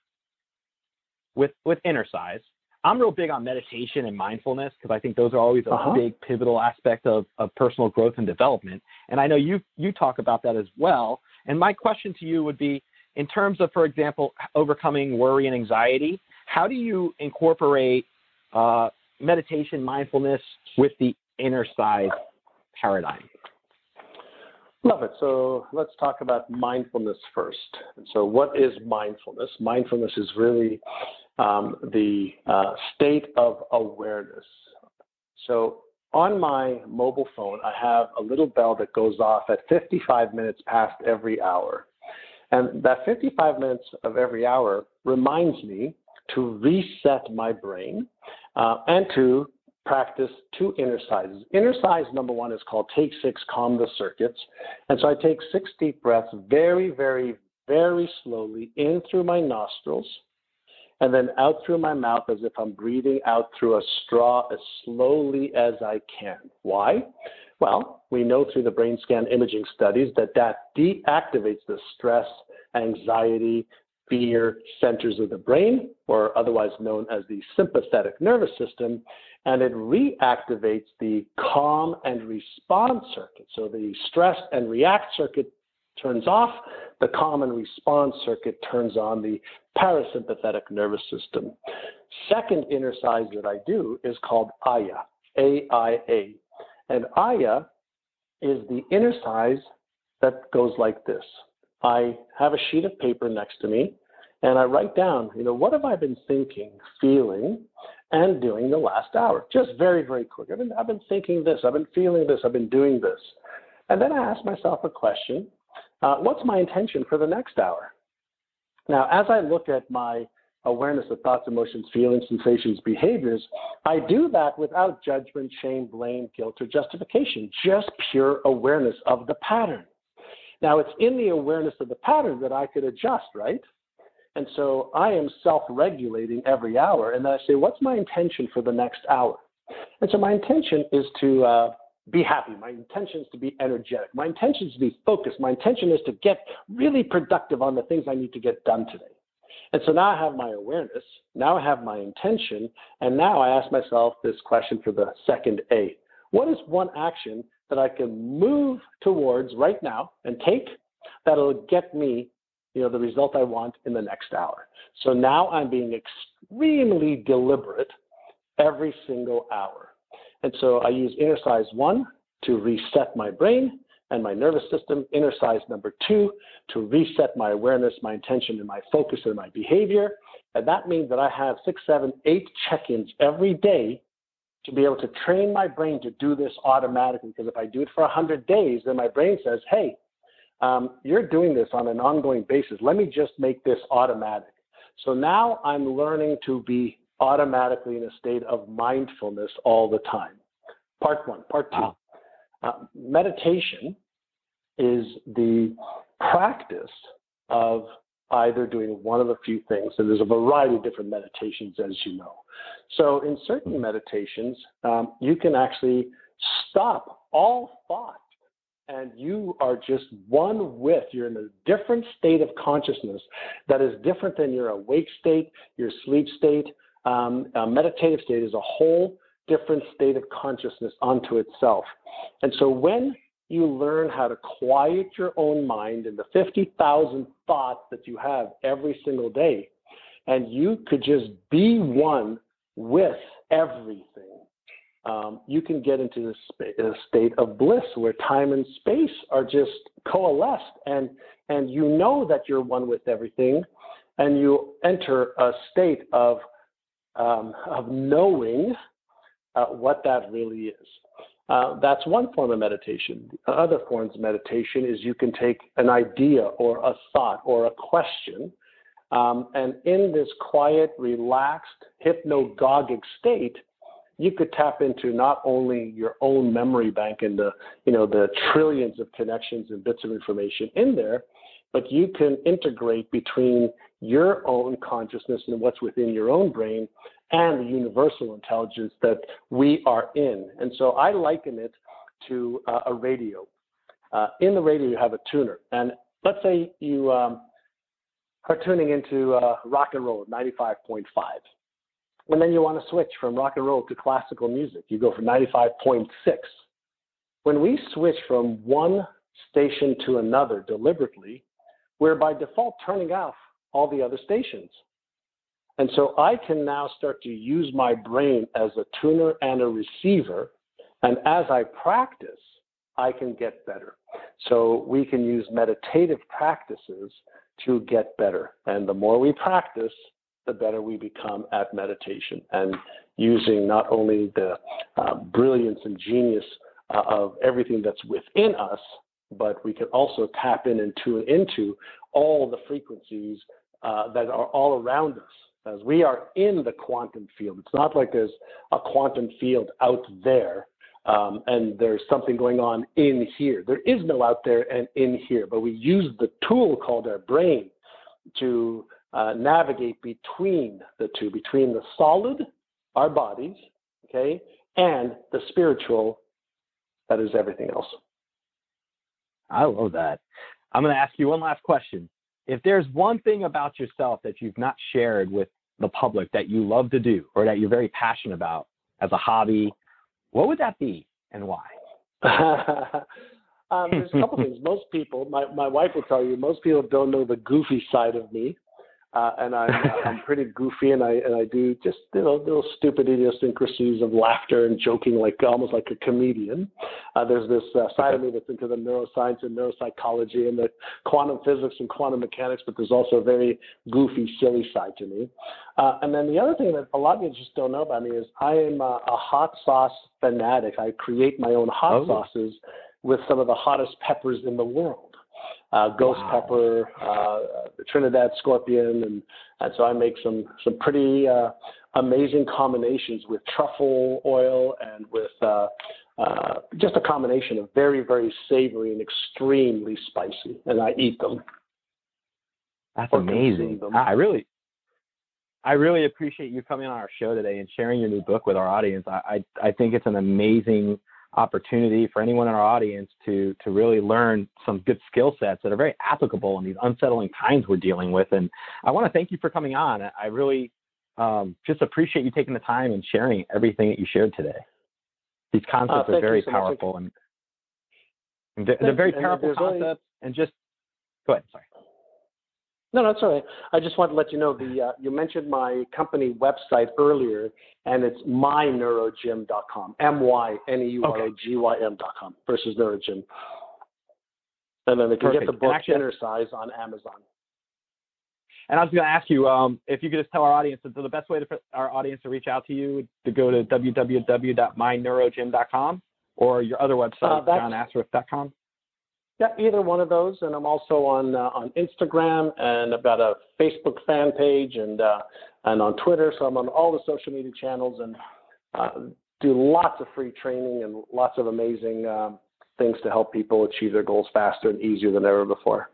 with with Innercise, I'm real big on meditation and mindfulness because I think those are always a uh-huh. big pivotal aspect of, of personal growth and development. And I know you you talk about that as well. And my question to you would be, in terms of, for example, overcoming worry and anxiety, how do you incorporate uh, meditation, mindfulness with the inner size paradigm? Love it. So let's talk about mindfulness first. so, what is mindfulness? Mindfulness is really um, the uh, state of awareness. So, on my mobile phone, I have a little bell that goes off at 55 minutes past every hour. And that 55 minutes of every hour reminds me to reset my brain uh, and to practice two inner sizes. Innercise number one is called Take Six, Calm the Circuits. And so I take six deep breaths very, very, very slowly in through my nostrils and then out through my mouth as if I'm breathing out through a straw as slowly as I can. Why? Well, we know through the brain scan imaging studies that that deactivates the stress, anxiety, fear centers of the brain, or otherwise known as the sympathetic nervous system, and it reactivates the calm and response circuit. So the stress and react circuit turns off, the calm and response circuit turns on the parasympathetic nervous system. Second Innercise that I do is called AYA, A-I-A. And AYA is the Innercise that goes like this. I have a sheet of paper next to me and I write down, you know, what have I been thinking, feeling, and doing the last hour? Just very, very quick. I've been, I've been thinking this, I've been feeling this, I've been doing this. And then I ask myself a question uh, what's my intention for the next hour? Now, as I look at my awareness of thoughts, emotions, feelings, sensations, behaviors, I do that without judgment, shame, blame, guilt, or justification, just pure awareness of the pattern. Now, it's in the awareness of the pattern that I could adjust, right? And so I am self regulating every hour. And then I say, what's my intention for the next hour? And so my intention is to uh, be happy. My intention is to be energetic. My intention is to be focused. My intention is to get really productive on the things I need to get done today. And so now I have my awareness, now I have my intention, and now I ask myself this question for the second A. What is one action that I can move towards right now and take that'll get me you know, the result I want in the next hour. So now I'm being extremely deliberate every single hour. And so I use innercise 1 to reset my brain and my nervous system, innercise number 2 to reset my awareness, my intention, and my focus and my behavior. And that means that I have six, seven, eight check ins every day to be able to train my brain to do this automatically. Because if I do it for 100 days, then my brain says, hey, um, you're doing this on an ongoing basis. Let me just make this automatic. So now I'm learning to be automatically in a state of mindfulness all the time. Part one. Part two. Uh, meditation is the practice of either doing one of a few things. And there's a variety of different meditations, as you know. So, in certain meditations, um, you can actually stop all thought and you are just one with, you're in a different state of consciousness that is different than your awake state, your sleep state. Um, a meditative state is a whole different state of consciousness unto itself. And so when you learn how to quiet your own mind and the 50,000 thoughts that you have every single day, and you could just be one with everything um, you can get into a state of bliss where time and space are just coalesced, and and you know that you're one with everything, and you enter a state of um, of knowing uh, what that really is. Uh, that's one form of meditation. Other forms of meditation is you can take an idea or a thought or a question, um, and in this quiet, relaxed, hypnagogic state, you could tap into not only your own memory bank and the you know the trillions of connections and bits of information in there but you can integrate between your own consciousness and what's within your own brain and the universal intelligence that we are in. And so i liken it to uh, a radio. Uh, in the radio you have a tuner. And let's say you um, are tuning into uh, rock and roll 95.5 and then you want to switch from rock and roll to classical music. You go from 95.6. When we switch from one station to another deliberately, we're by default turning off all the other stations. And so I can now start to use my brain as a tuner and a receiver. And as I practice, I can get better. So we can use meditative practices to get better. And the more we practice, the better we become at meditation and using not only the uh, brilliance and genius uh, of everything that's within us, but we can also tap in and tune into all the frequencies uh, that are all around us. As we are in the quantum field, it's not like there's a quantum field out there um, and there's something going on in here. There is no out there and in here, but we use the tool called our brain to uh, navigate between the two, between the solid, our bodies, okay, and the spiritual, that is everything else. I love that. I'm going to ask you one last question. If there's one thing about yourself that you've not shared with the public that you love to do or that you're very passionate about as a hobby, what would that be and why? um, there's a couple things. Most people, my, my wife will tell you, most people don't know the goofy side of me uh, and I'm, I'm pretty goofy, and I and I do just you know little stupid idiosyncrasies of laughter and joking, like almost like a comedian. Uh, there's this uh, side of me that's into the neuroscience and neuropsychology and the quantum physics and quantum mechanics, but there's also a very goofy, silly side to me. Uh, and then the other thing that a lot of you just don't know about me is I am a, a hot sauce fanatic. I create my own hot oh. sauces with some of the hottest peppers in the world uh, ghost wow. pepper, uh, Trinidad scorpion, and, and so I make some some pretty uh, amazing combinations with truffle oil and with uh, uh, just a combination of very very savory and extremely spicy, and I eat them. That's amazing. I really, I really appreciate you coming on our show today and sharing your new book with our audience. I, I, I think it's an amazing opportunity for anyone in our audience to to really learn some good skill sets that are very applicable in these unsettling times we're dealing with. And I want to thank you for coming on. I really um, just appreciate you taking the time and sharing everything that you shared today. These concepts uh, are very so powerful and, and they're, they're, very powerful concepts. And just go ahead. Sorry. No, that's all right. I just wanted to let you know the uh, you mentioned my company website earlier, and it's myneurogym.com. M Y N E U R O G Y M.com versus Neurogym. And then they can Perfect. get the book actually, Innercise on Amazon. And I was going to ask you um, if you could just tell our audience that the best way for our audience to reach out to you to go to www.myneurogym.com or your other website, uh. Yeah, either one of those, and I'm also on uh, on Instagram and I've got a Facebook fan page and uh, and on Twitter. So I'm on all the social media channels and uh, do lots of free training and lots of amazing um, things to help people achieve their goals faster and easier than ever before.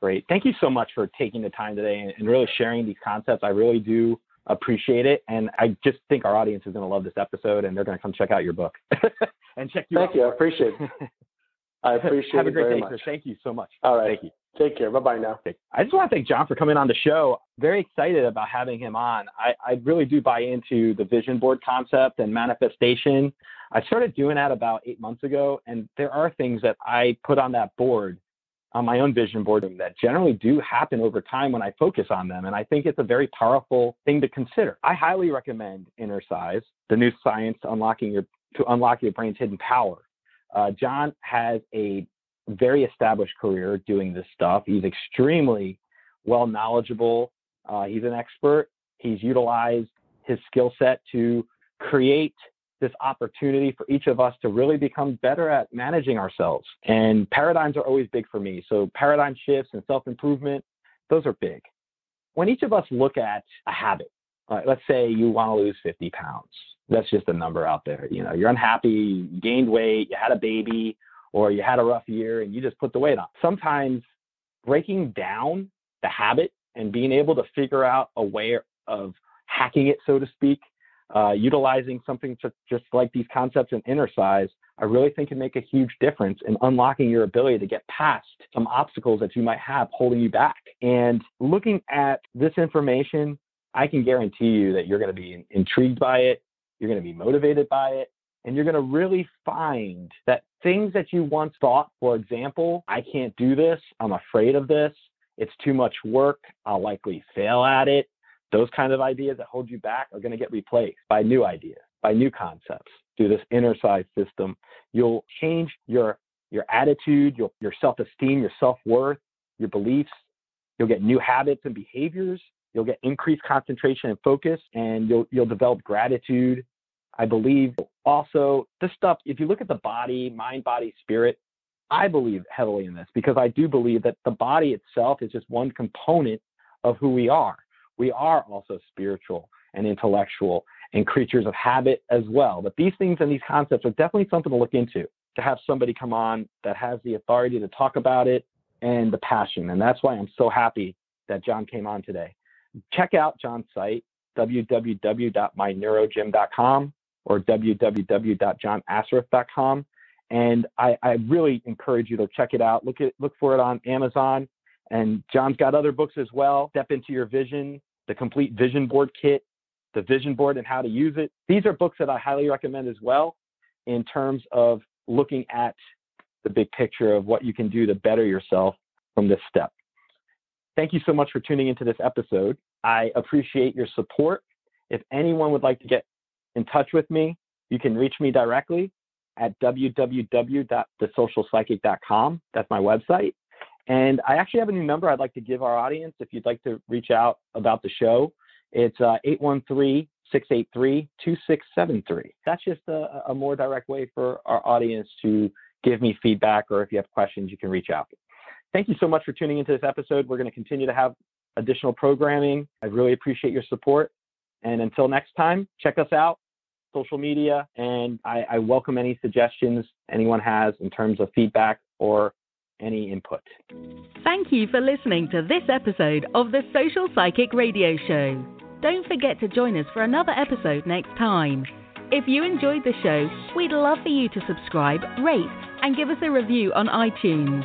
Great. Thank you so much for taking the time today and, really sharing these concepts. I really do appreciate it. And I just think our audience is going to love this episode and they're going to come check out your book and check you Thank out. you. I appreciate it. I appreciate it. Have a great very day, much. Chris. Thank you so much. All right. Thank you. Take care. Bye bye now. I just want to thank John for coming on the show. Very excited about having him on. I, I really do buy into the vision board concept and manifestation. I started doing that about eight months ago, and there are things that I put on that board, on my own vision board, that generally do happen over time when I focus on them. And I think it's a very powerful thing to consider. I highly recommend Innercise, the new science to unlocking your to unlock your brain's hidden power. Uh, John has a very established career doing this stuff. He's extremely well knowledgeable. Uh, he's an expert. He's utilized his skill set to create this opportunity for each of us to really become better at managing ourselves. And paradigms are always big for me. So paradigm shifts and self improvement, those are big. When each of us look at a habit, uh, let's say you want to lose 50 pounds. That's just a number out there. You know, you're unhappy, you gained weight, you had a baby, or you had a rough year and you just put the weight on. Sometimes breaking down the habit and being able to figure out a way of hacking it, so to speak, uh, utilizing something just, just like these concepts in Innercise, I really think can make a huge difference in unlocking your ability to get past some obstacles that you might have holding you back. And looking at this information, I can guarantee you that you're going to be intrigued by it, you're going to be motivated by it, and you're going to really find that things that you once thought, for example, I can't do this, I'm afraid of this, it's too much work, I'll likely fail at it. Those kind of ideas that hold you back are going to get replaced by new ideas, by new concepts through this Innercise system. You'll change your your attitude, your, your self-esteem, your self-worth, your beliefs. You'll get new habits and behaviors. You'll get increased concentration and focus, and you'll you'll develop gratitude. I believe also this stuff. If you look at the body, mind, body, spirit, I believe heavily in this because I do believe that the body itself is just one component of who we are. We are also spiritual and intellectual and creatures of habit as well. But these things and these concepts are definitely something to look into. To have somebody come on that has the authority to talk about it and the passion. And that's why I'm so happy that John came on today. Check out John's site, www.myneurogym.com or www.johnassaraf.com. And I, I really encourage you to check it out. Look at look for it on Amazon. And John's got other books as well. Step into your vision, the complete vision board kit, the vision board and how to use it. These are books that I highly recommend as well in terms of looking at the big picture of what you can do to better yourself from this step. Thank you so much for tuning into this episode. I appreciate your support. If anyone would like to get in touch with me, you can reach me directly at www.thesocialpsychic.com. That's my website. And I actually have a new number I'd like to give our audience if you'd like to reach out about the show. It's uh, 813 683 2673. That's just a, a more direct way for our audience to give me feedback, or if you have questions, you can reach out. Thank you so much for tuning into this episode. We're going to continue to have additional programming. I really appreciate your support. And until next time, check us out, social media, and I, I welcome any suggestions anyone has in terms of feedback or any input. Thank you for listening to this episode of the Social Psychic Radio Show. Don't forget to join us for another episode next time. If you enjoyed the show, we'd love for you to subscribe, rate, and give us a review on iTunes.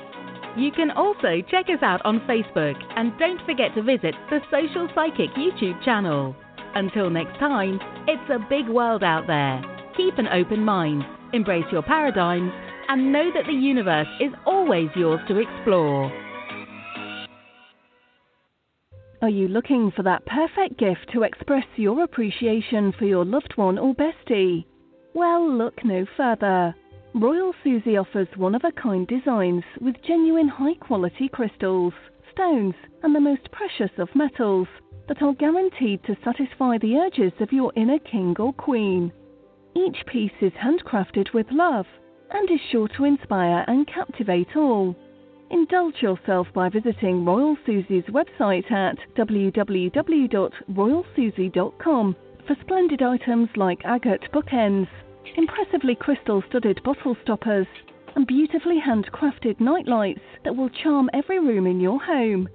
You can also check us out on Facebook and don't forget to visit the Social Psychic YouTube channel. Until next time, it's a big world out there. Keep an open mind, embrace your paradigms, and know that the universe is always yours to explore. Are you looking for that perfect gift to express your appreciation for your loved one or bestie? Well, look no further. Royal Susie offers one of a kind designs with genuine high quality crystals, stones, and the most precious of metals that are guaranteed to satisfy the urges of your inner king or queen. Each piece is handcrafted with love and is sure to inspire and captivate all. Indulge yourself by visiting Royal Susie's website at www.royalsusie.com for splendid items like agate bookends, impressively crystal studded bottle stoppers, and beautifully handcrafted nightlights that will charm every room in your home.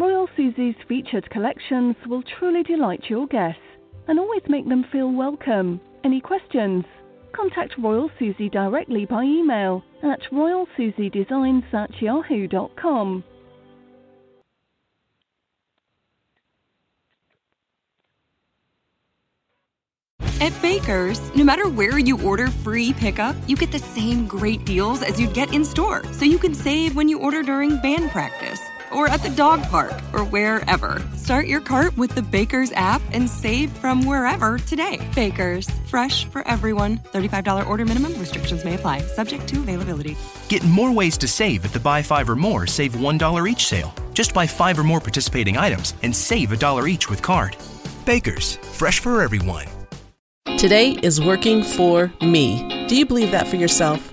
Royal Susie's featured collections will truly delight your guests and always make them feel welcome. Any questions? Contact Royal Susie directly by email at royalsusiedesigns at yahoo.com. At Baker's, no matter where you order free pickup, you get the same great deals as you'd get in store. So you can save when you order during band practice or at the dog park or wherever. Start your cart with the Baker's app and save from wherever today. Baker's, fresh for everyone. $35 order minimum restrictions may apply, subject to availability. Get more ways to save at the buy five or more, save $1 each sale. Just buy five or more participating items and save a dollar each with card. Baker's, fresh for everyone. Today is working for me. Do you believe that for yourself?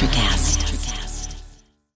Electricast.